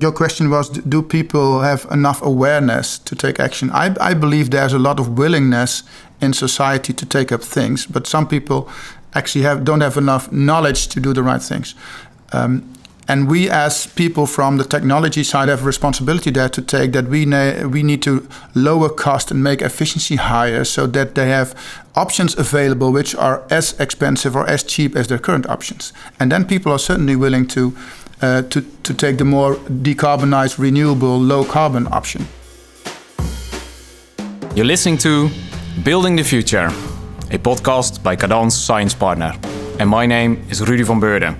Your question was Do people have enough awareness to take action? I, I believe there's a lot of willingness in society to take up things, but some people actually have, don't have enough knowledge to do the right things. Um, and we, as people from the technology side, have a responsibility there to take that we, we need to lower cost and make efficiency higher so that they have options available which are as expensive or as cheap as their current options. And then people are certainly willing to uh, to, to take the more decarbonized, renewable, low carbon option. You're listening to Building the Future, a podcast by Kadans Science Partner. And my name is Rudy van Beurden.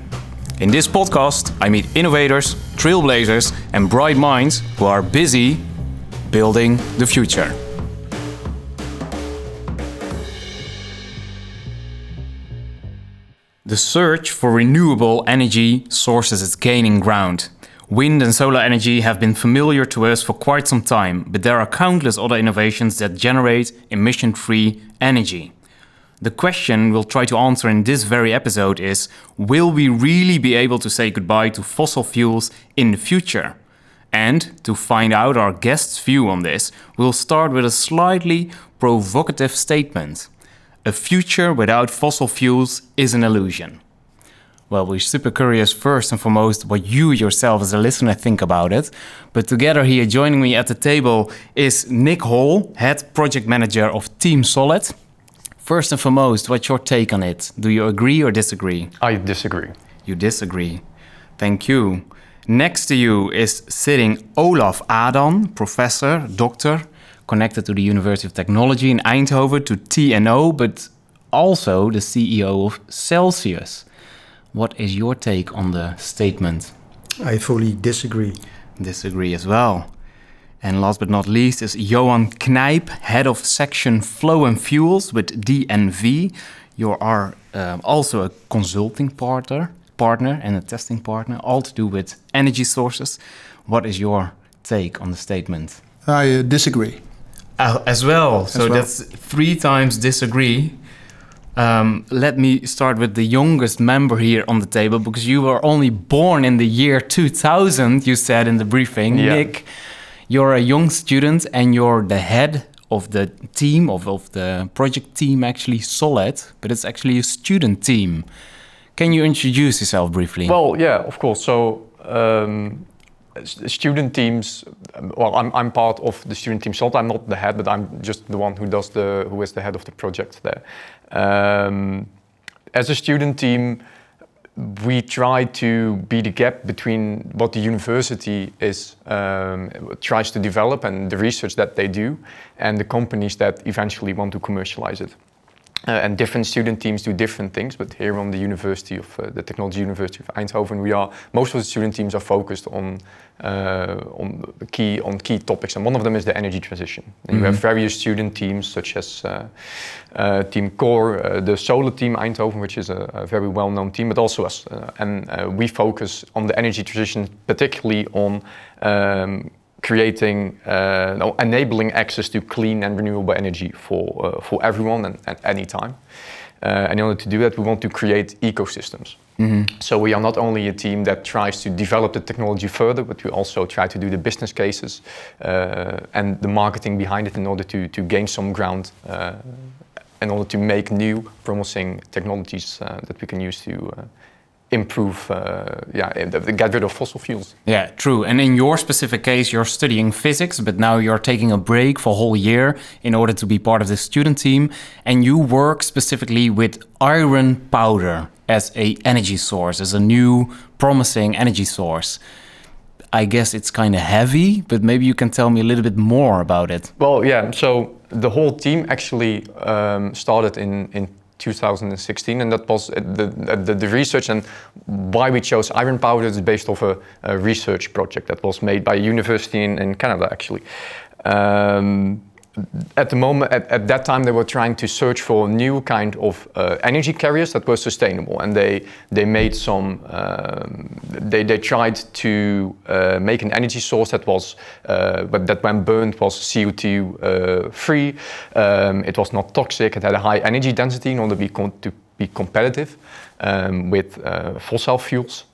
In this podcast, I meet innovators, trailblazers, and bright minds who are busy building the future. The search for renewable energy sources is gaining ground. Wind and solar energy have been familiar to us for quite some time, but there are countless other innovations that generate emission free energy. The question we'll try to answer in this very episode is Will we really be able to say goodbye to fossil fuels in the future? And to find out our guest's view on this, we'll start with a slightly provocative statement a future without fossil fuels is an illusion. Well, we're super curious first and foremost what you yourself as a listener think about it. But together here joining me at the table is Nick Hall, head project manager of Team Solid. First and foremost, what's your take on it? Do you agree or disagree? I disagree. You disagree. Thank you. Next to you is sitting Olaf Adan, professor, doctor, connected to the University of Technology in Eindhoven to TNO, but also the CEO of Cellcius. What is your take on the statement? I fully disagree. Disagree as well. And last but not least is Johan Knijp, head of section Flow and Fuels with DNV. You are uh, also a consulting partner, partner and a testing partner, all to do with energy sources. What is your take on the statement? I uh, disagree. Uh, as well. As so well. that's three times disagree. Um, let me start with the youngest member here on the table because you were only born in the year 2000, you said in the briefing. Yeah. Nick, you're a young student and you're the head of the team, of, of the project team, actually Solid, but it's actually a student team. Can you introduce yourself briefly? Well, yeah, of course. So, um, student teams well I'm, I'm part of the student team so i'm not the head but i'm just the one who does the who is the head of the project there. Um, as a student team we try to be the gap between what the university is um, tries to develop and the research that they do and the companies that eventually want to commercialize it uh, and different student teams do different things, but here on the University of uh, the Technology University of Eindhoven, we are most of the student teams are focused on uh, on key on key topics, and one of them is the energy transition. And mm-hmm. you have mm-hmm. various student teams such as uh, uh, Team Core, uh, the Solar Team Eindhoven, which is a, a very well-known team, but also us, and we focus on the energy transition, particularly on um, creating, uh, no, enabling access to clean and renewable energy for, uh, for everyone and at any time. Uh, and in order to do that, we want to create ecosystems. Mm-hmm. So we are not only a team that tries to develop the technology further, but we also try to do the business cases uh, and the marketing behind it in order to, to gain some ground uh, in order to make new promising technologies uh, that we can use to improve, uh, yeah, get rid of fossil fuels. Yeah, true. And in your specific case, you're studying physics, but now you're taking a break for a whole year in order to be part of the student team, and you work specifically with iron powder as a energy source, as a new promising energy source. I guess it's kind of heavy, but maybe you can tell me a little bit more about it. Well, yeah. So the whole team actually um, started in in 2016, and that was uh, the, the, the, research and why we chose iron powder is based off a, a research project that was made by a university in, in Canada, actually. Um, at the moment, at, at, that time, they were trying to search for new kind of uh, energy carriers that were sustainable, and they they made some. Um, they they tried to uh, make an energy source that was, uh, but that when burned was CO2 uh, free. Um, it was not toxic. It had a high energy density in order to be to be competitive um, with uh, fossil fuels.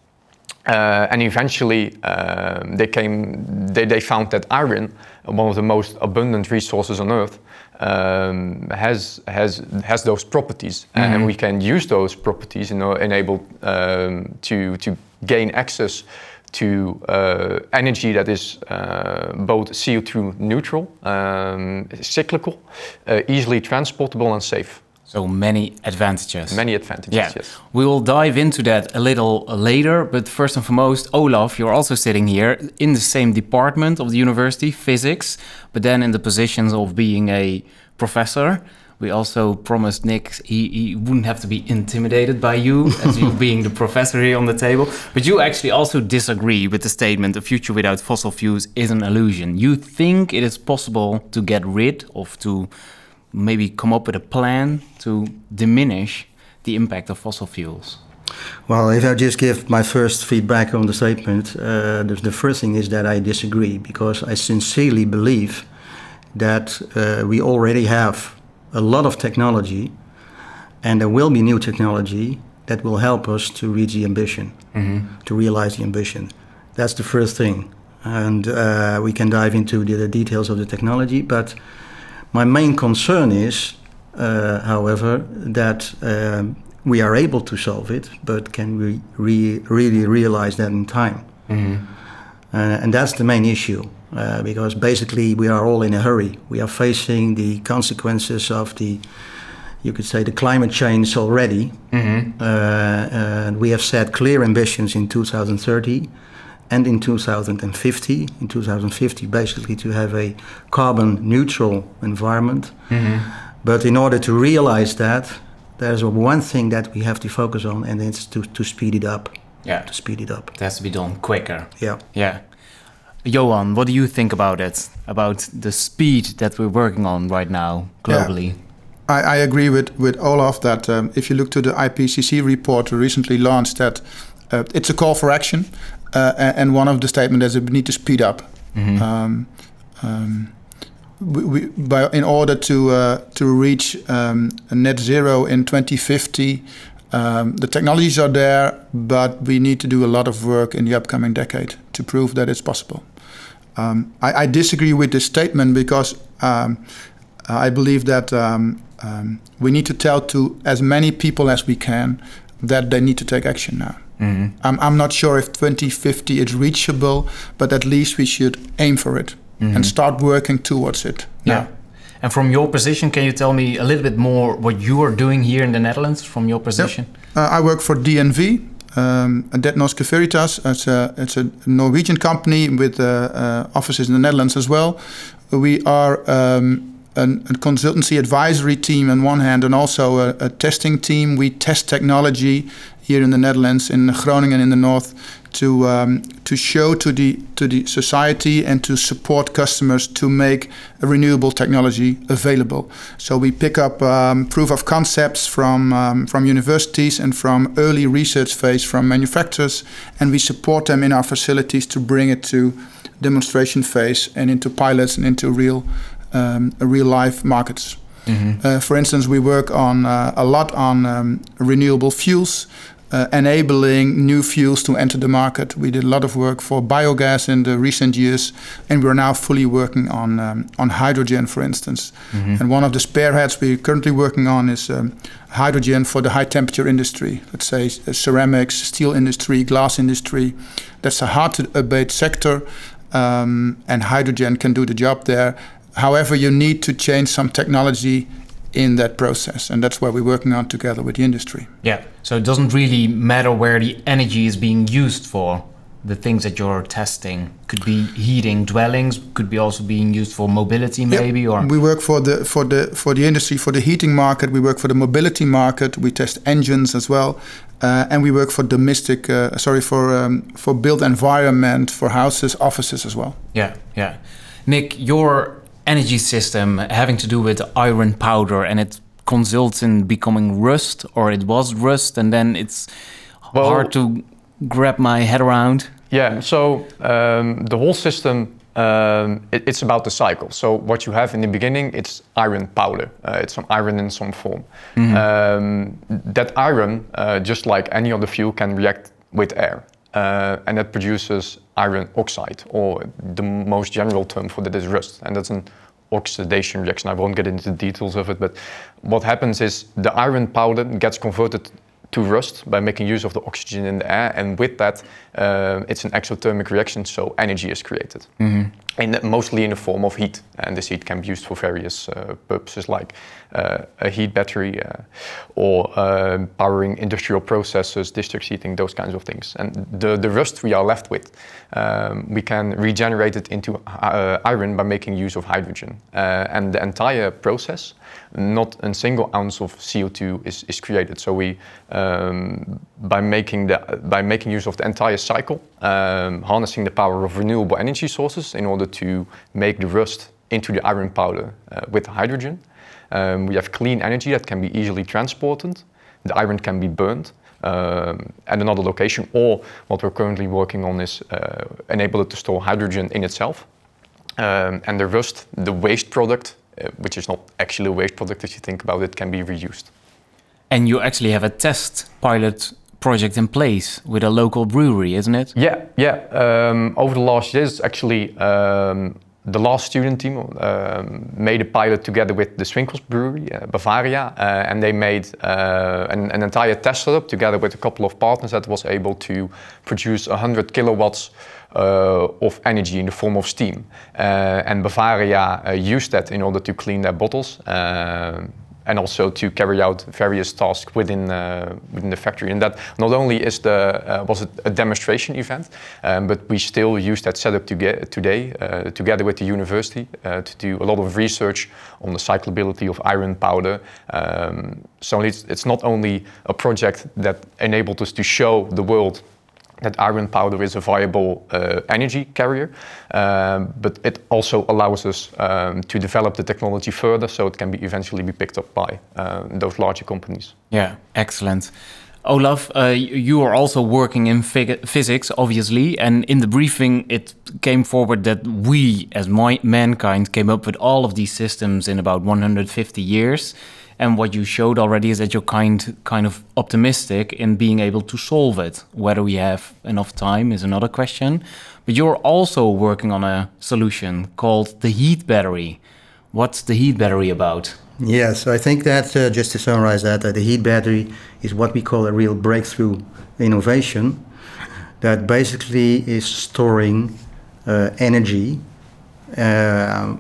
Uh, and eventually, um, they came. They, they found that iron, one of the most abundant resources on Earth, um, has has has those properties, and we can use those properties, know, enable um, to to gain access to uh, energy that is uh, both CO2 neutral, um, cyclical, uh, easily transportable, and safe. So many advantages. Many advantages. Yeah, Yes. we will dive into that a little later. But first and foremost, Olaf, you're also sitting here in the same department of the university, physics, but then in the positions of being a professor. We also promised Nick he, he wouldn't have to be intimidated by you as you being the professor here on the table. But you actually also disagree with the statement a future without fossil fuels is an illusion. You think it is possible to get rid of, to maybe come up with a plan to diminish the impact of fossil fuels? Well, if I just give my first feedback on the statement, uh, the, the first thing is that I disagree because I sincerely believe that uh, we already have a lot of technology and there will be new technology that will help us to reach the ambition, to realize the ambition. That's the first thing. And uh, we can dive into the, the details of the technology, but my main concern is, uh, however, that um, we are able to solve it, but can we re- really realize that in time? Uh, and that's the main issue, uh, because basically we are all in a hurry. We are facing the consequences of the, you could say, the climate change already. Uh, and we have set clear ambitions in 2030 and in 2050. In 2050, basically to have a carbon neutral environment. But in order to realize that, there's one thing that we have to focus on, and it's to, to speed it up. Yeah, To speed it up. it has to be done quicker. Yeah. Yeah. Johan, what do you think about it? About the speed that we're working on right now globally? I, I agree with, with Olaf that um, if you look to the IPCC report recently launched, that uh, it's a call for action, a- and one of the statements is that we need to speed up. Um, um, we, we, by, in order to uh, to reach um, a net zero in 2050, um, the technologies are there, but we need to do a lot of work in the upcoming decade to prove that it's possible. Um, I, I disagree with this statement because um, I believe that um, um, we need to tell to as many people as we can that they need to take action now. I'm, I'm not sure if 2050 is reachable, but at least we should aim for it and start working towards it. Yeah. now. And from your position, can you tell me a little bit more what you are doing here in the Netherlands from your position? Uh, I work for DNV, um, Det Norske Veritas. It's a, it's a Norwegian company with uh, uh, offices in the Netherlands as well. We are um, an, a consultancy advisory team on one hand, and also a, a testing team. We test technology here in the Netherlands, in Groningen in the north, to um, to show to the to the society and to support customers to make a renewable technology available. So we pick up um, proof of concepts from um, from universities and from early research phase from manufacturers, and we support them in our facilities to bring it to demonstration phase and into pilots and into real um, real life markets. Uh, for instance, we work on uh, a lot on um, renewable fuels, uh, enabling new fuels to enter the market. We did a lot of work for biogas in the recent years, and we're now fully working on um, on hydrogen, for instance. And one of the spearheads we're currently working on is um, hydrogen for the high temperature industry. Let's say uh, ceramics, steel industry, glass industry. That's a hard to abate sector, um, and hydrogen can do the job there. However, you need to change some technology in that process, and that's what we're working on together with the industry. Yeah. So it doesn't really matter where the energy is being used for. The things that you're testing could be heating dwellings, could be also being used for mobility, maybe, or we work for the for the for the industry for the heating market. We work for the mobility market. We test engines as well, uh, and we work for domestic. Uh, sorry for um, for built environment for houses, offices as well. Yeah, yeah. Nick, your energy system having to do with iron powder and it consults in becoming rust or it was rust and then it's Well- hard to grab my head around. Yeah, so um, the whole system, um, it- it's about the cycle. So what you have in the beginning, it's iron powder. Uh, it's some iron in some form. Um, that iron, uh, just like any other fuel, can react with air. Uh, and that produces iron oxide, or the most general term for that is rust, and that's an oxidation reaction. I won't get into the details of it, but what happens is the iron powder gets converted to rust by making use of the oxygen in the air, and with that, uh, it's an exothermic reaction, so energy is created. Mm-hmm. And mostly in the form of heat, and this heat can be used for various uh, purposes like uh, a heat battery uh, or uh, powering industrial processes, district heating, those kinds of things. And the, the rust we are left with, um, we can regenerate it into uh, iron by making use of hydrogen. Uh, and the entire process, not a single ounce of CO2 is, is created. So we, um, by, making the, by making use of the entire cycle, um, harnessing the power of renewable energy sources in order to make the rust into the iron powder uh, with hydrogen. Um, we have clean energy that can be easily transported. The iron can be burned um, at another location, or what we're currently working on is uh, enable it to store hydrogen in itself. Um, and the rust, the waste product, uh, which is not actually a waste product if you think about it, can be reused. And you actually have a test pilot project in place with a local brewery, isn't it? Yeah, yeah. Um, over the last years, actually, um, the last student team um, made a pilot together with the Swinkels Brewery, uh, Bavaria, uh, and they made uh, an, an, entire test setup together with a couple of partners that was able to produce 100 kilowatts uh, of energy in the form of steam. Uh, and Bavaria uh, used that in order to clean their bottles and also to carry out various tasks within uh, within the factory. And that not only is the uh, was it a demonstration event, um, but we still use that setup to get today uh, together with the university uh, to do a lot of research on the cyclability of iron powder. Um, so it's, it's not only a project that enabled us to show the world that iron powder is a viable uh, energy carrier, um, but it also allows us um, to develop the technology further so it can be eventually be picked up by uh, those larger companies. Yeah, excellent. Olaf, uh, you are also working in physics, obviously, and in the briefing it came forward that we, as mankind, came up with all of these systems in about 150 years. And what you showed already is that you're kind kind of optimistic in being able to solve it. Whether we have enough time is another question. But you're also working on a solution called the heat battery. What's the heat battery about? Yes, so I think that uh, just to summarize that, uh, the heat battery is what we call a real breakthrough innovation that basically is storing uh, energy. Uh,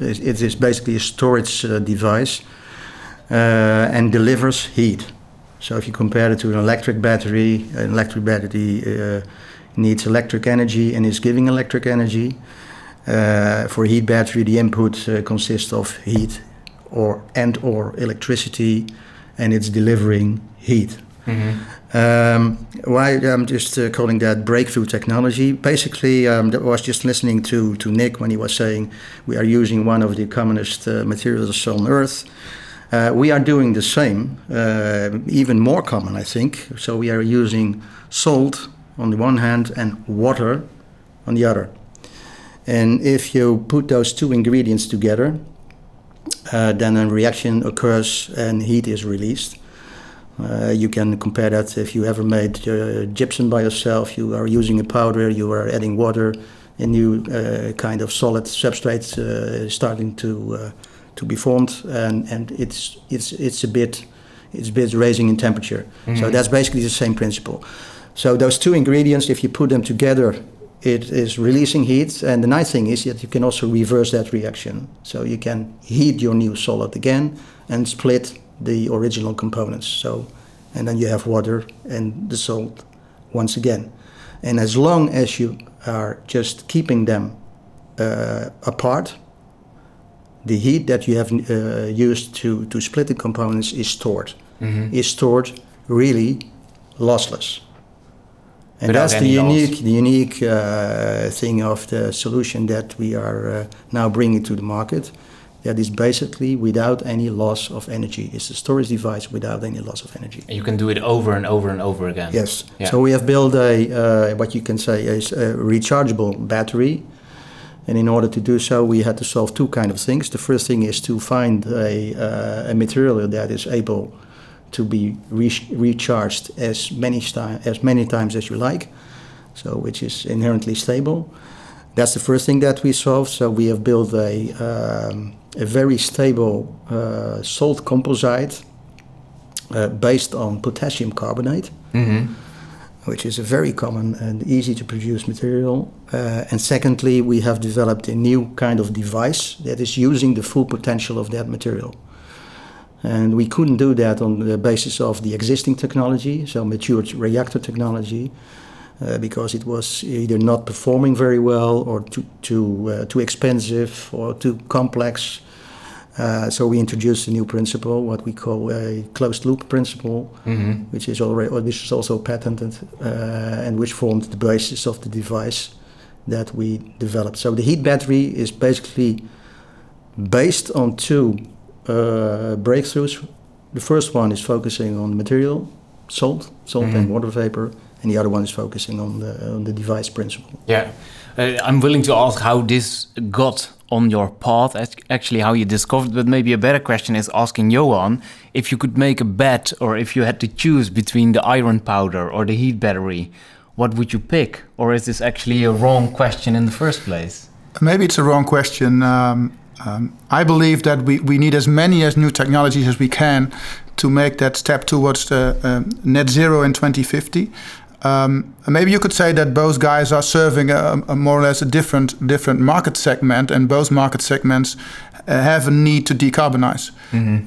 it is basically a storage uh, device and delivers heat. So if you compare it to an electric battery, an electric battery uh, needs electric energy and is giving electric energy. Uh, for a heat battery, the input uh, consists of heat or and or electricity, and it's delivering heat. Mm-hmm. Um, why I'm just uh, calling that breakthrough technology. Basically, um, I was just listening to to Nick when he was saying we are using one of the commonest uh, materials on Earth. Uh, we are doing the same, uh, even more common, I think. So we are using salt on the one hand and water on the other. And if you put those two ingredients together, uh, then a reaction occurs and heat is released. Uh, you can compare that if you ever made uh, gypsum by yourself, you are using a powder, you are adding water, a new uh, kind of solid substrate starting to to be formed, and, and it's it's it's a bit it's a bit raising in temperature. Mm-hmm. So that's basically the same principle. So those two ingredients, if you put them together, it is releasing heat. And the nice thing is that you can also reverse that reaction. So you can heat your new solid again and split the original components. So and then you have water and the salt once again. And as long as you are just keeping them uh, apart, the heat that you have uh, used to, to split the components is stored. Mm-hmm. Is stored really lossless. And Without that's the unique, loss. the unique uh, thing of the solution that we are uh, now bringing to the market. That is basically without any loss of energy. It's a storage device without any loss of energy. And you can do it over and over and over again. Yes. Yeah. So we have built a uh, what you can say is a rechargeable battery and in order to do so, we had to solve two kind of things. The first thing is to find a, uh, a material that is able to be re- recharged as many, sti- as many times as you like. so which is inherently stable. That's the first thing that we solved. So we have built a, um, a very stable uh, salt composite uh, based on potassium carbonate, which is a very common and easy to produce material. Uh, and secondly, we have developed a new kind of device that is using the full potential of that material. And we couldn't do that on the basis of the existing technology, so mature reactor technology, uh, because it was either not performing very well or too, too, uh, too expensive or too complex. Uh, so we introduced a new principle, what we call a closed loop principle, which is already, which is also patented, uh, and which formed the basis of the device that we developed. So the heat battery is basically based on two uh, breakthroughs. The first one is focusing on the material, salt, salt and water vapor, and the other one is focusing on the, on the device principle. Yeah. Uh, I'm willing to ask how this got on your path, actually, how you discovered, but maybe a better question is asking Johan if you could make a bet or if you had to choose between the iron powder or the heat battery, what would you pick? Or is this actually a wrong question in the first place? Maybe it's a wrong question. Um, um, I believe that we, we need as many as new technologies as we can to make that step towards the um, net zero in 2050. Um, maybe you could say that both guys are serving a, a more or less a different different market segment, and both market segments uh, have a need to decarbonize.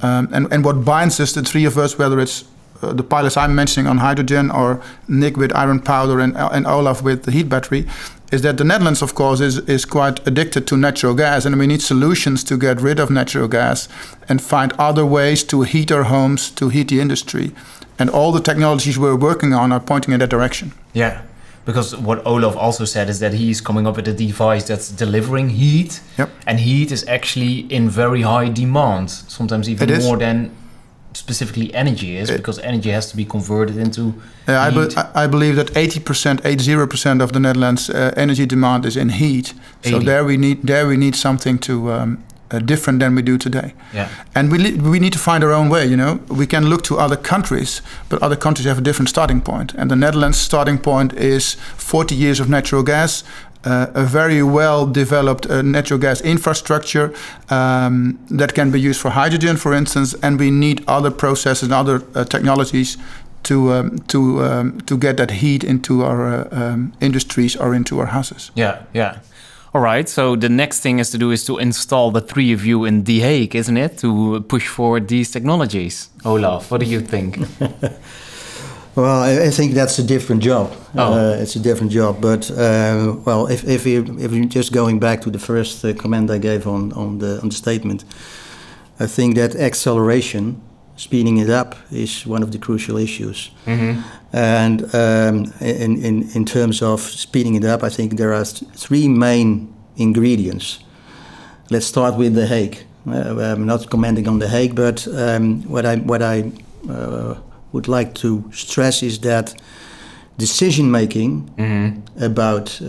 Um, and, and what binds us, the three of us, whether it's uh, the pilots I'm mentioning on hydrogen, or Nick with iron powder, and, and Olaf with the heat battery, is that the Netherlands, of course, is, is quite addicted to natural gas, and we need solutions to get rid of natural gas and find other ways to heat our homes, to heat the industry. And all the technologies we're working on are pointing in that direction. Yeah. Because what Olaf also said is that he's coming up with a device that's delivering heat. Yep. And heat is actually in very high demand, sometimes even It more than specifically energy is, because energy has to be converted into Yeah, I, be- I- believe that 80%, 80% of the Netherlands uh, energy demand is in heat. So there we need there we need something to um, uh, different than we do today. yeah. And we, li- we need to find our own way, you know. We can look to other countries, but other countries have a different starting point. And the Netherlands' starting point is 40 years of natural gas, uh, a very well developed uh, natural gas infrastructure um, that can be used for hydrogen, for instance. And we need other processes and other uh, technologies to, um, to, um, to get that heat into our uh, um, industries or into our houses. Yeah, yeah. All right. So the next thing is to do is to install the three of you in The Hague, isn't it? To push forward these technologies. Olaf, what do you think? Well, I, I think that's a different job. Oh. Uh, it's a different job. But uh, well, if if you if you're just going back to the first uh, comment I gave on on the on the statement, I think that acceleration, speeding it up, is one of the crucial issues. And um, in, in in terms of speeding it up, I think there are th- three main ingredients. Let's start with the Hague. Uh, I'm not commenting on the Hague, but um, what I what I uh, would like to stress is that decision making about uh,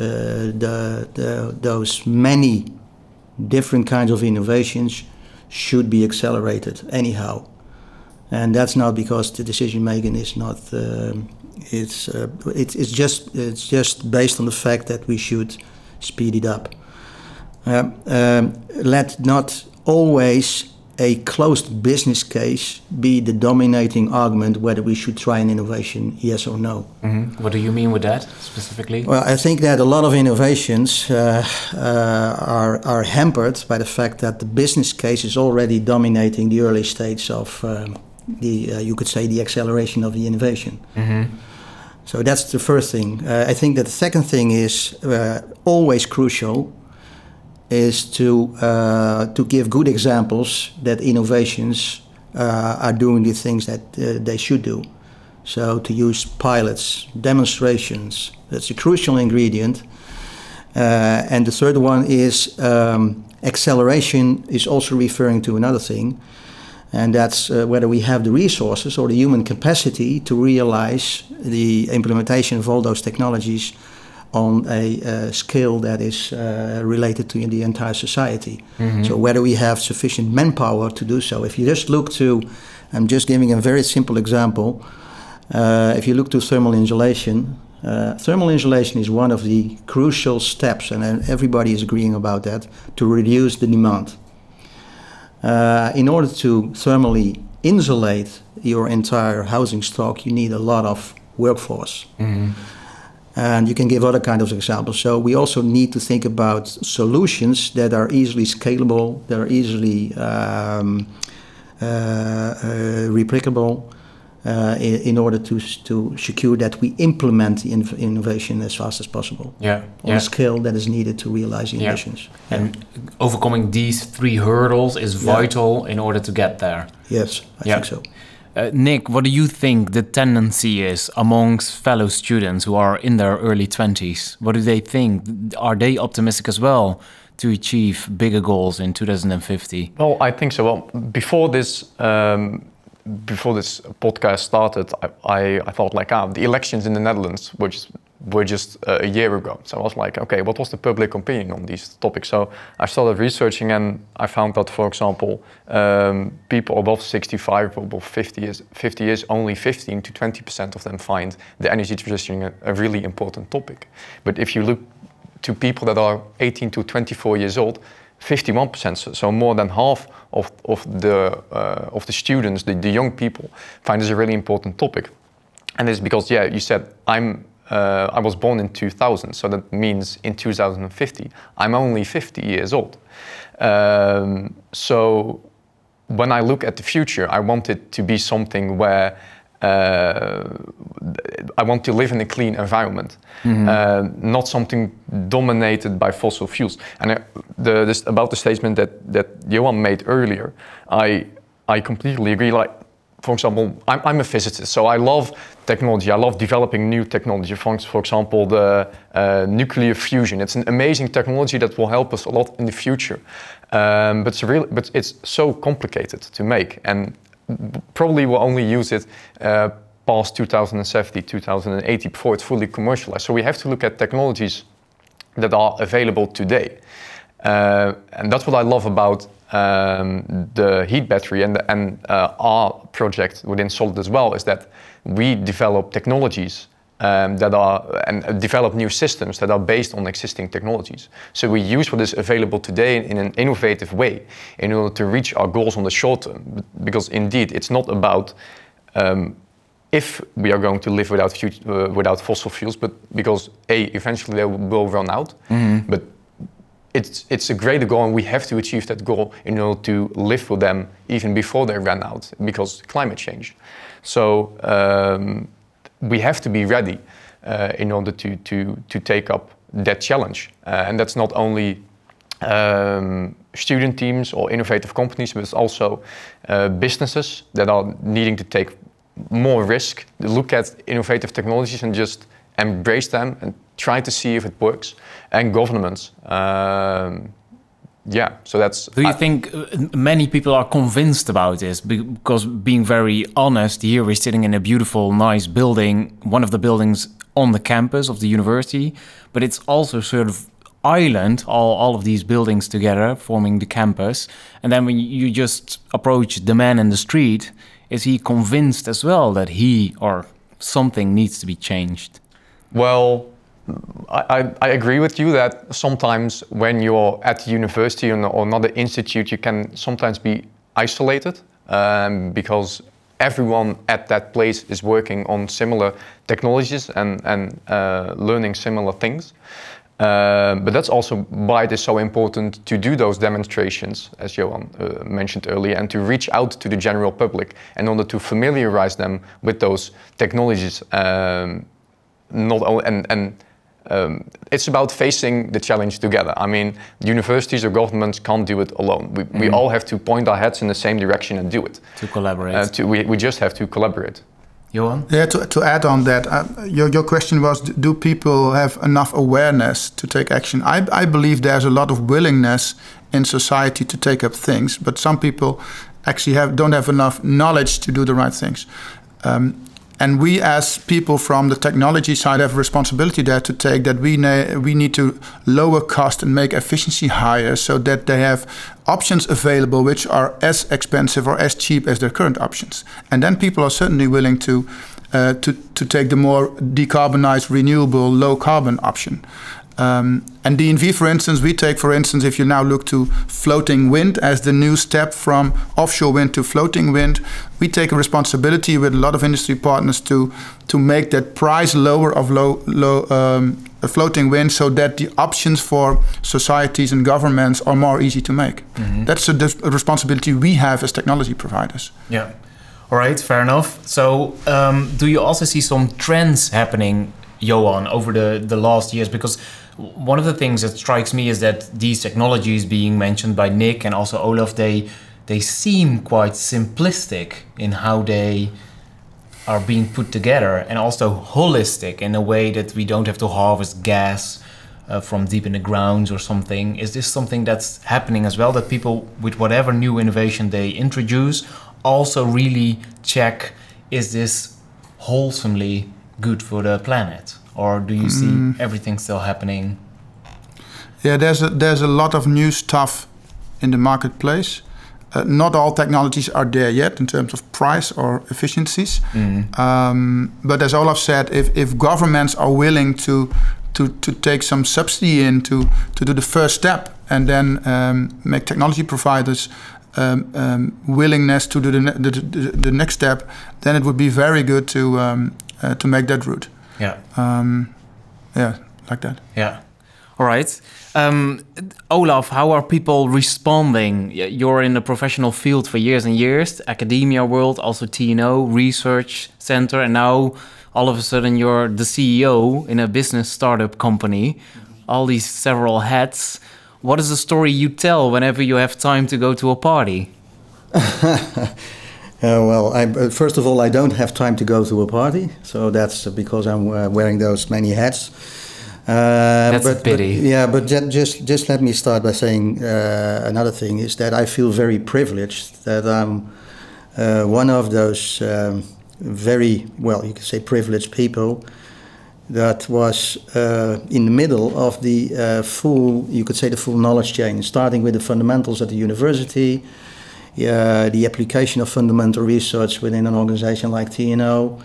the, the those many different kinds of innovations should be accelerated anyhow, and that's not because the decision making is not. Um, it's uh, it's it's just it's just based on the fact that we should speed it up. Um, um, let not always a closed business case be the dominating argument whether we should try an innovation, yes or no. what do you mean with that specifically? Well, I think that a lot of innovations uh, uh, are, are hampered by the fact that the business case is already dominating the early stage of um, the, uh, you could say, the acceleration of the innovation. So that's the first thing. Uh, I think that the second thing is uh, always crucial is to uh, to give good examples that innovations uh, are doing the things that uh, they should do. So to use pilots, demonstrations, that's a crucial ingredient. And the third one is um, acceleration is also referring to another thing, and that's uh, whether we have the resources or the human capacity to realize the implementation of all those technologies on a uh, scale that is uh, related to the entire society. So whether we have sufficient manpower to do so. If you just look to, I'm just giving a very simple example. Uh, if you look to thermal insulation, Uh, thermal insulation is one of the crucial steps, and uh, everybody is agreeing about that, to reduce the demand. Uh, in order to thermally insulate your entire housing stock, you need a lot of workforce. And you can give other kind of examples. So we also need to think about solutions that are easily scalable, that are easily um, uh, uh, replicable, uh, in, in order to to secure that we implement the inv- innovation as fast as possible Yeah, on yeah. a scale that is needed to realize the Yeah. ambitions. And overcoming these three hurdles is Yeah. vital in order to get there. Yes, I Yeah. think so. Uh, Nick, what do you think the tendency is amongst fellow students who are in their early 20s? What do they think? Are they optimistic as well to achieve bigger goals in 2050? Well, I think so. Well, before this, um, before this podcast started, I, I, I thought like, ah, the elections in the Netherlands just, were just uh, a year ago. So I was like, okay, what was the public opinion on these topics? So I started researching, and I found that, for example, um, people above 65, above 50 years, 50 years, only 15 to 20 percent of them find the energy transition a, a really important topic. But if you look to people that are 18 to 24 years old, 51%, so- more than half of, of, the, uh, of the students, the, the young people, find this a really important topic. And it's because, yeah, you said I'm, uh, I was born in 2000, so that means in 2050, I'm only 50 years old. Um, so when I look at the future, I want it to be something where uh, I want to live in a clean environment, uh, not something dominated by fossil fuels. And uh, the, this, about the statement that, that Johan made earlier, I, I completely agree. Like, for example, I'm, I'm a physicist, so I love technology. I love developing new technology. For, for example, the uh, nuclear fusion. It's an amazing technology that will help us a lot in the future. Um, but, it's real, but it's so complicated to make, and probably will only use it uh, past 2070, 2080 before it's fully commercialized. So we have to look at technologies that are available today. Uh, and that's what I love about um, the heat battery and, and uh, our project within Solid as well is that we develop technologies um, that are and develop new systems that are based on existing technologies. So we use what is available today in, in an innovative way in order to reach our goals on the short term. Because indeed, it's not about um, if we are going to live without fut- uh, without fossil fuels, but because a eventually they will run out. But it's it's a greater goal, and we have to achieve that goal in order to live with them even before they run out, because climate change. So um, we have to be ready uh, in order to to to take up that challenge, uh, and that's not only um, student teams or innovative companies, but it's also uh, businesses that are needing to take more risk, look at innovative technologies and just embrace them and try to see if it works, and governments. Um, yeah, so that's. Do you I- think uh, many people are convinced about this? Because, being very honest, here we're sitting in a beautiful, nice building, one of the buildings on the campus of the university, but it's also sort of island, all, all of these buildings together forming the campus. And then when you just approach the man in the street, is he convinced as well that he or something needs to be changed? Well, I, I, agree with you that sometimes when you're at the university or, another institute, you can sometimes be isolated um, because everyone at that place is working on similar technologies and, and uh, learning similar things. Um, but that's also why it is so important to do those demonstrations, as Johan uh, mentioned earlier, and to reach out to the general public in order to familiarize them with those technologies. Um, not and and um, it's about facing the challenge together. I mean, universities or governments can't do it alone. We, we all have to point our heads in the same direction and do it. To collaborate. Uh, to, we, we just have to collaborate. Johan? Yeah, to, to add on that, uh, your, your question was do people have enough awareness to take action? I, I believe there's a lot of willingness in society to take up things, but some people actually have, don't have enough knowledge to do the right things. Um, and we, as people from the technology side, have a responsibility there to take that we, ne- we need to lower cost and make efficiency higher so that they have options available which are as expensive or as cheap as their current options. And then people are certainly willing to uh, to, to take the more decarbonized, renewable, low carbon option. Um, and DNV, for instance, we take, for instance, if you now look to floating wind as the new step from offshore wind to floating wind, we take a responsibility with a lot of industry partners to to make that price lower of low low um, floating wind, so that the options for societies and governments are more easy to make. Mm-hmm. That's a, a responsibility we have as technology providers. Yeah. All right, fair enough. So, um, do you also see some trends happening, Johan, over the, the last years? Because one of the things that strikes me is that these technologies being mentioned by Nick and also Olaf, they they seem quite simplistic in how they are being put together and also holistic in a way that we don't have to harvest gas uh, from deep in the grounds or something. Is this something that's happening as well? That people, with whatever new innovation they introduce, also really check is this wholesomely good for the planet? Or do you see mm. everything still happening? Yeah, there's a, there's a lot of new stuff in the marketplace. Uh, not all technologies are there yet in terms of price or efficiencies. Mm. Um, but as Olaf said, if, if governments are willing to to, to take some subsidy in to, to do the first step and then um, make technology providers um, um, willingness to do the, the, the, the, next step, then it would be very good to um, uh, to make that route. Yeah. Um, yeah, like that. Yeah. All right. Um, Olaf, how are people responding? You're in the professional field for years and years, academia world, also TNO, research center, and now all of a sudden you're the CEO in a business startup company. All these several hats. What is the story you tell whenever you have time to go to a party? Uh, well, I, uh, first of all, I don't have time to go to a party, so that's because I'm uh, wearing those many hats. Uh, that's but, a pity. But, yeah, but just just let me start by saying uh, another thing is that I feel very privileged that I'm uh, one of those um, very well, you could say, privileged people that was in the middle of the full, you could say, the full knowledge chain, starting with the fundamentals at the university uh, the application of fundamental research within an organization like TNO.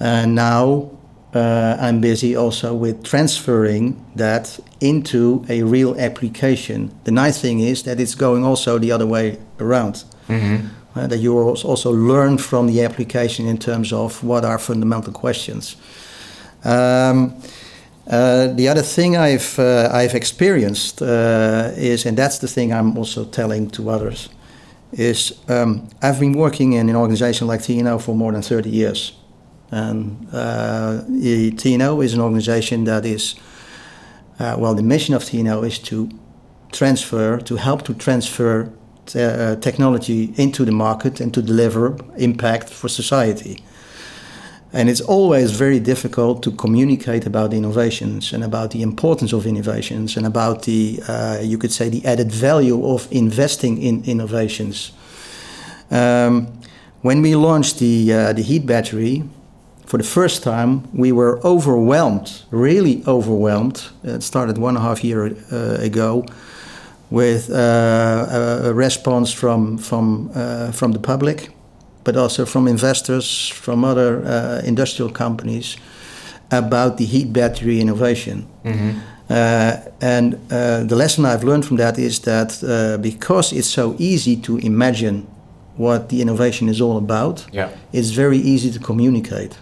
And now uh, I'm busy also with transferring that into a real application. The nice thing is that it's going also the other way around. Mm-hmm. Uh, that you also learn from the application in terms of what are fundamental questions. Um, uh, the other thing I've uh, I've experienced uh, is, and that's the thing I'm also telling to others, is um, I've been working in an organization like TNO for more than 30 years. And uh, TNO is an organization that is, uh, well, the mission of TNO is to transfer, to help to transfer uh, technology into the market and to deliver impact for society. And it's always very difficult to communicate about innovations and about the importance of innovations and about the, uh, you could say, the added value of investing in innovations. Um, when we launched the, uh, the heat battery, for the first time, we were overwhelmed, really overwhelmed. It started one and a half year uh, ago with uh, a response from, from, uh, from the public but also from investors, from other uh, industrial companies about the heat battery innovation. Mm-hmm. Uh, and uh, the lesson I've learned from that is that uh, because it's so easy to imagine what the innovation is all about, yeah. it's very easy to communicate.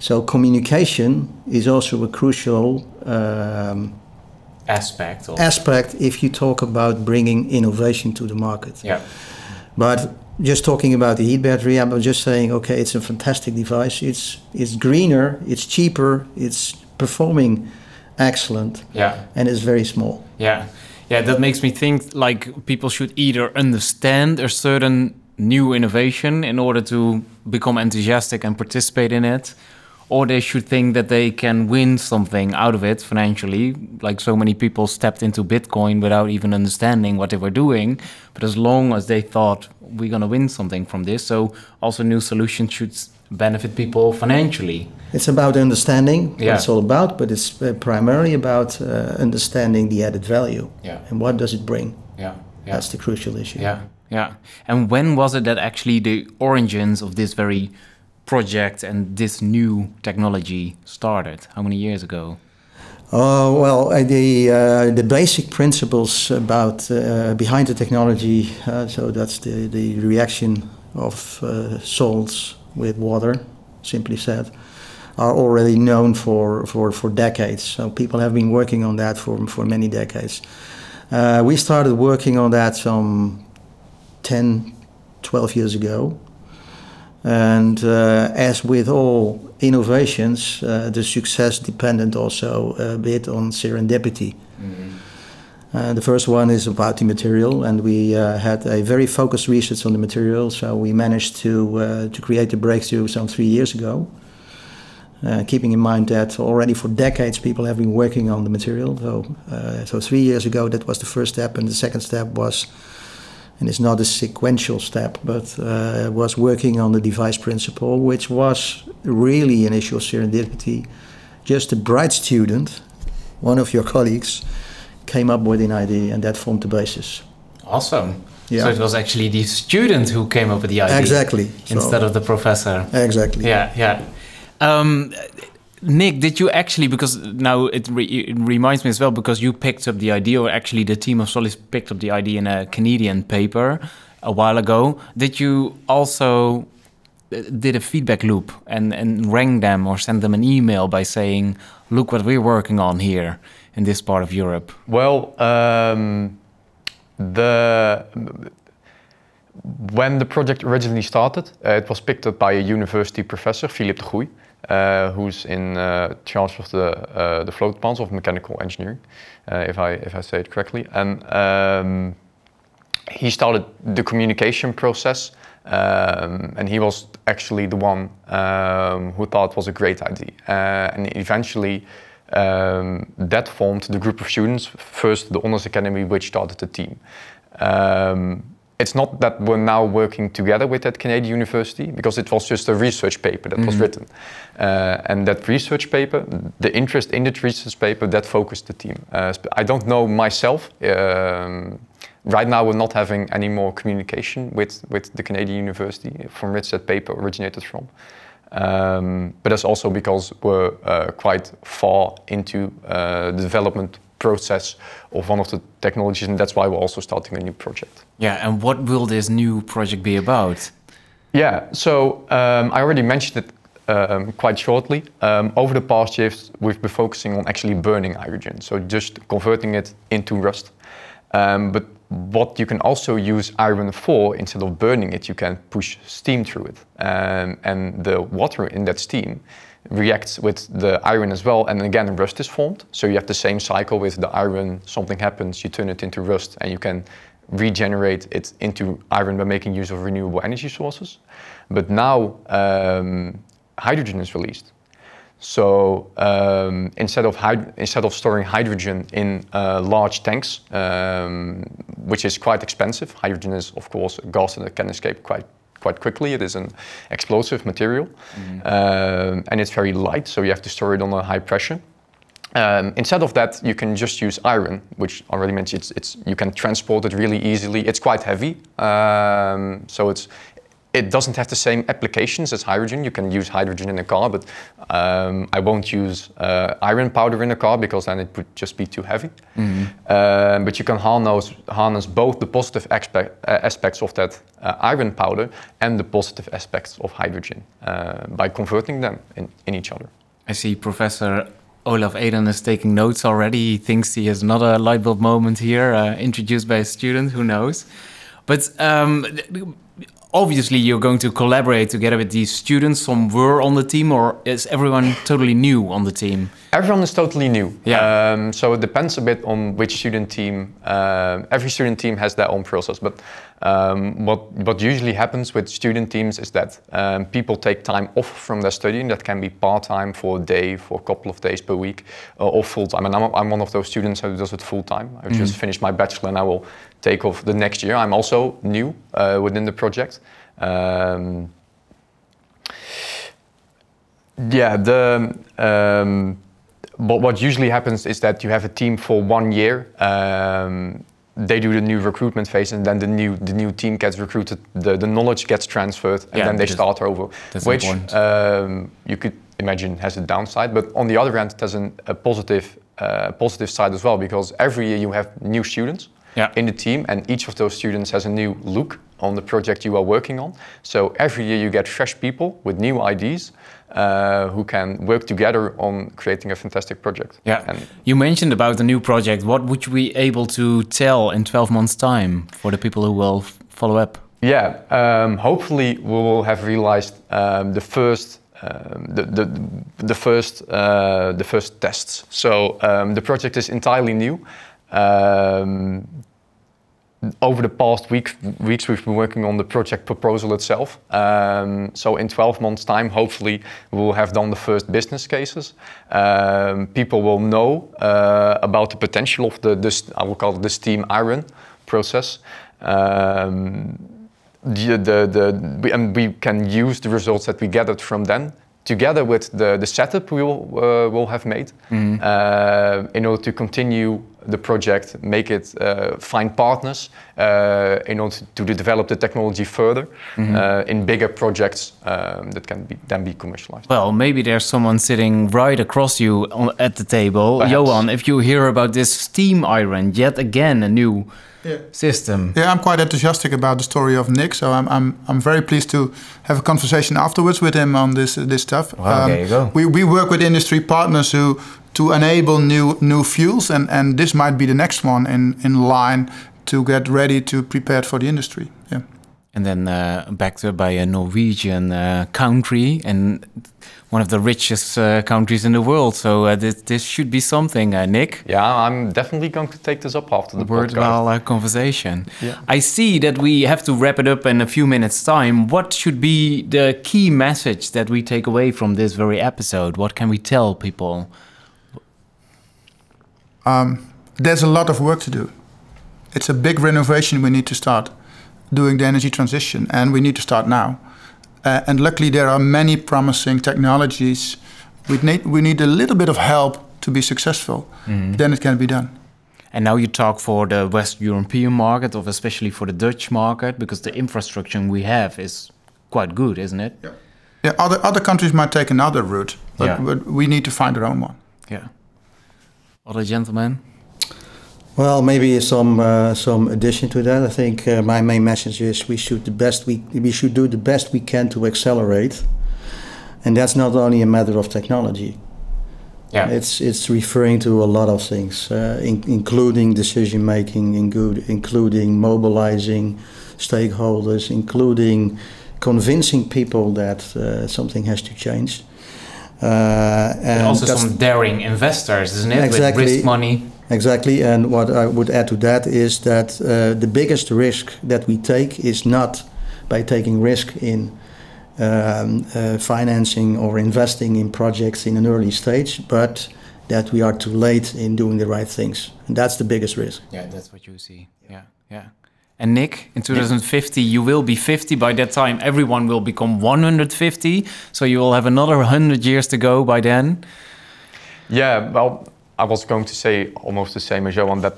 So communication is also a crucial um, aspect. Aspect if you talk about bringing innovation to the market. Yeah. But just talking about the heat battery, I'm just saying, okay, it's a fantastic device. It's it's greener, it's cheaper, it's performing excellent, yeah, and it's very small. Yeah, yeah. That makes me think like people should either understand a certain new innovation in order to become enthusiastic and participate in it, or they should think that they can win something out of it financially. Like so many people stepped into Bitcoin without even understanding what they were doing. But as long as they thought we're going to win something from this, so also new solutions should benefit people financially. It's about understanding yeah. what it's all about, but it's uh, primarily about uh, understanding the added value. Yeah. And what does it bring? Yeah. yeah. That's the crucial issue. Yeah. Yeah. And when was it that actually the origins of this very project and this new technology started? How many years ago? Oh well, uh, the uh, the basic principles about uh, behind the technology. Uh, so that's the the reaction of uh, salts with water, simply said, are already known for for for decades. So people have been working on that for for many decades. Uh, we started working on that some 10, 12 years ago. And uh, as with all innovations, uh, the success depended also a bit on serendipity. Uh, the first one is about the material, and we uh, had a very focused research on the material. So we managed to uh, to create the breakthrough some three years ago. Uh, keeping in mind that already for decades people have been working on the material. So, uh, so three years ago that was the first step, and the second step was, and it's not a sequential step, but uh, was working on the device principle, which was really an issue of serendipity. Just a bright student, one of your colleagues, came up with an idea, and that formed the basis. Awesome. Yeah. So it was actually the student who came up with the idea. Exactly. So- Instead of the professor. Exactly. Yeah, yeah. Um, Nick, did you actually, because now it, re it reminds me as well, because you picked up the idea, or actually the team of Solid picked up the idea in a Canadian paper a while ago. Did you also uh, did a feedback loop and, and rang them or send them an email by saying, look what we're working on here in this part of Europe? Well, um, the when the project originally started, uh, it was picked up by a university professor, Philippe de Goey, uh, who's in uh, charge of the uh, the float plants of mechanical engineering, uh, if I if I say it correctly. And um, he started the communication process, um, and he was actually the one um, who thought it was a great idea. Uh, and eventually, um, that formed the group of students. First, the Honors Academy, which started the team. Um, it's not that we're now working together with that Canadian university because it was just a research paper that was written. Uh, and that research paper, the interest in that research paper, that focused the team. Uh, I don't know myself. Um, right now, we're not having any more communication with, with the Canadian university from which that paper originated from. Um, but that's also because we're uh, quite far into uh, the development process of one of the technologies, and that's why we're also starting a new project. Yeah, and what will this new project be about? Yeah, so um, I already mentioned it um, quite shortly. Um, over the past years, we've been focusing on actually burning hydrogen, so just converting it into rust. Um, but what you can also use iron for, instead of burning it, you can push steam through it. Um, and the water in that steam reacts with the iron as well, and again, rust is formed. So you have the same cycle with the iron, something happens, you turn it into rust, and you can regenerate it into iron by making use of renewable energy sources. But now um, hydrogen is released. So um, instead of instead of storing hydrogen in uh, large tanks, um, which is quite expensive, hydrogen is of course a gas that can escape quite quite quickly. It is an explosive material, um, and it's very light, so you have to store it on a high pressure. Um, instead of that, you can just use iron, which already mentioned. It's, it's you can transport it really easily. It's quite heavy, um, so it's it doesn't have the same applications as hydrogen. You can use hydrogen in a car, but um, I won't use uh, iron powder in a car because then it would just be too heavy. Um, but you can harness, harness both the positive aspect, uh, aspects of that uh, iron powder and the positive aspects of hydrogen uh, by converting them in, in each other. I see Professor Olaf Adan is taking notes already. He thinks he has another light bulb moment here, uh, introduced by a student, who knows. But um, obviously, you're going to collaborate together with these students. Some were on the team, or is everyone totally new on the team? Everyone is totally new. Yeah. Um, so it depends a bit on which student team. Um every student team has their own process, but um, what what usually happens with student teams is that um, people take time off from their studying. That can be part time for a day, for a couple of days per week, uh, or full time. And I'm, I'm one of those students who does it full time. I just finished my bachelor, and I will take off the next year. I'm also new uh, within the project. Um, yeah, the um, but what usually happens is that you have a team for one year. Um, they do the new recruitment phase, and then the new the new team gets recruited. The, the knowledge gets transferred, and Yeah, then they start over. which um, you could imagine has a downside, but on the other hand, it has an, a positive uh, positive side as well because every year you have new students Yeah. in the team, and each of those students has a new look on the project you are working on. So every year you get fresh people with new ideas uh, who can work together on creating a fantastic project. Yeah. And you mentioned about the new project. What would you be able to tell in 12 months' time for the people who will follow up? Yeah, um, hopefully we will have realized um, the first. Um, the, the, the first uh, the first tests. So um, the project is entirely new. Um, over the past week, weeks, we've been working on the project proposal itself. Um, so in 12 months' time, hopefully, we will have done the first business cases. Um, people will know uh, about the potential of the, this, I will call it the steam iron process. Um, the, the, the, and we can use the results that we gathered from then together with the, the setup we will, uh, will have made uh, in order to continue the project, make it, uh, find partners uh, in order to develop the technology further uh, in bigger projects um, that can be, then be commercialized. Well, maybe there's someone sitting right across you on, at the table. Perhaps. Johan, if you hear about this steam iron, yet again a new system. Yeah, I'm quite enthusiastic about the story of Nick, so I'm I'm, I'm very pleased to have a conversation afterwards with him on this this stuff. Um, there you go. We we work with industry partners who to enable new new fuels, and and this might be the next one in in line to get ready to prepare for the industry. Yeah. And then uh, backed by a Norwegian uh, country and one of the richest uh, countries in the world. So uh, this, this should be something, uh, Nick. Yeah, I'm definitely going to take this up after the podcast. Worthwhile uh, conversation. Yeah. I see that we have to wrap it up in a few minutes' time. What should be the key message that we take away from this very episode? What can we tell people? There's a lot of work to do. It's a big renovation we need to start doing the energy transition, and we need to start now. Uh, and luckily, there are many promising technologies. We need we need a little bit of help to be successful. Then it can be done. And now you talk for the West European market, or especially for the Dutch market, because the infrastructure we have is quite good, isn't it? Yeah, other other countries might take another route, but, Yeah. but we need to find our own one. Yeah. Other gentlemen? Well, maybe some uh, some addition to that. I think uh, my main message is we should the best we we should do the best we can to accelerate, and that's not only a matter of technology. Yeah. It's it's referring to a lot of things, uh, in, including decision making, including mobilizing stakeholders, including convincing people that uh, something has to change. Uh, and also some daring investors, isn't it? Exactly. With risk money. Exactly, and what I would add to that is that uh, the biggest risk that we take is not by taking risk in um, uh, financing or investing in projects in an early stage, but that we are too late in doing the right things. And that's the biggest risk. Yeah, that's what you see. Yeah, yeah. And Nick, in 2050, you will be 50. By that time, everyone will become 150. So you will have another 100 years to go by then. Yeah, well, I was going to say almost the same as Johan that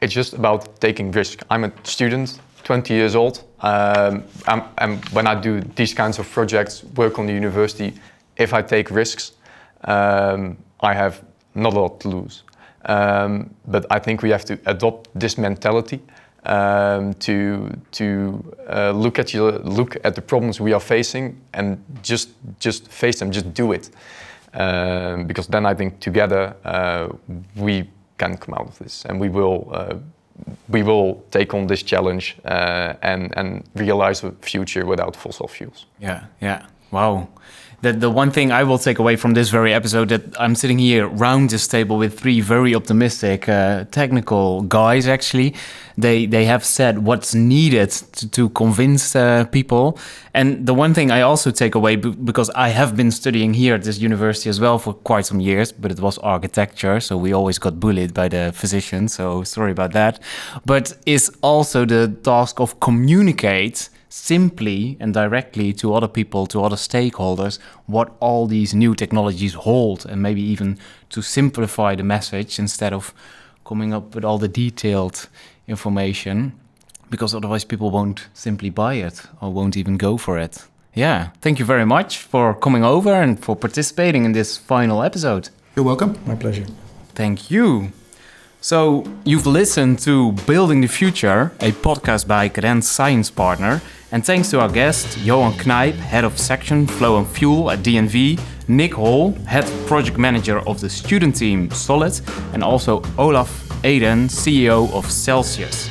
it's just about taking risk. I'm a student, 20 years old, um, I'm, and when I do these kinds of projects, work on the university, if I take risks, um, I have not a lot to lose. Um, but I think we have to adopt this mentality um, to to uh, look at your, look at the problems we are facing and just just face them, just do it um, because then I think together uh, we can come out of this and we will uh, we will take on this challenge uh, and and realize a future without fossil fuels. Yeah, yeah. Wow. The, the one thing I will take away from this very episode that I'm sitting here round this table with three very optimistic uh, technical guys. Actually, they they have said what's needed to, to convince uh, people. And the one thing I also take away because I have been studying here at this university as well for quite some years, but it was architecture, so we always got bullied by the physicians. So sorry about that. But is also the task of communicate simply and directly to other people, to other stakeholders, what all these new technologies hold, and maybe even to simplify the message instead of coming up with all the detailed information because otherwise people won't simply buy it or won't even go for it. Yeah, thank you very much for coming over and for participating in this final episode. You're welcome. My pleasure. Thank you. So, you've listened to Building the Future, a podcast by Kadans Science Partner. And thanks to our guest, Johan Knijp, Head of Section Flow and Fuel at DNV, Nick Hall, Head Project Manager of the student team Solid, and also Olaf Adan, CEO of Cellcius.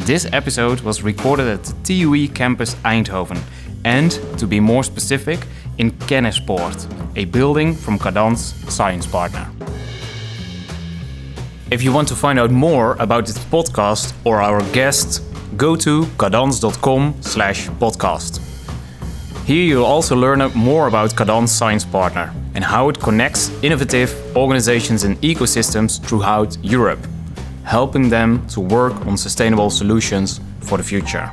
This episode was recorded at the TUE campus Eindhoven, and to be more specific, in Kennispoort, a building from Kadans Science Partner. If you want to find out more about this podcast or our guests, go to kadans.com slash podcast. Here you'll also learn more about Kadans Science Partner and how it connects innovative organizations and ecosystems throughout Europe, helping them to work on sustainable solutions for the future.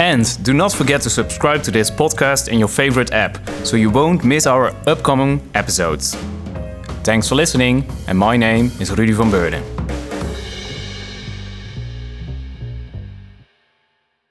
And do not forget to subscribe to this podcast in your favorite app so you won't miss our upcoming episodes. Thanks for listening, and my name is Rudy van Beurden.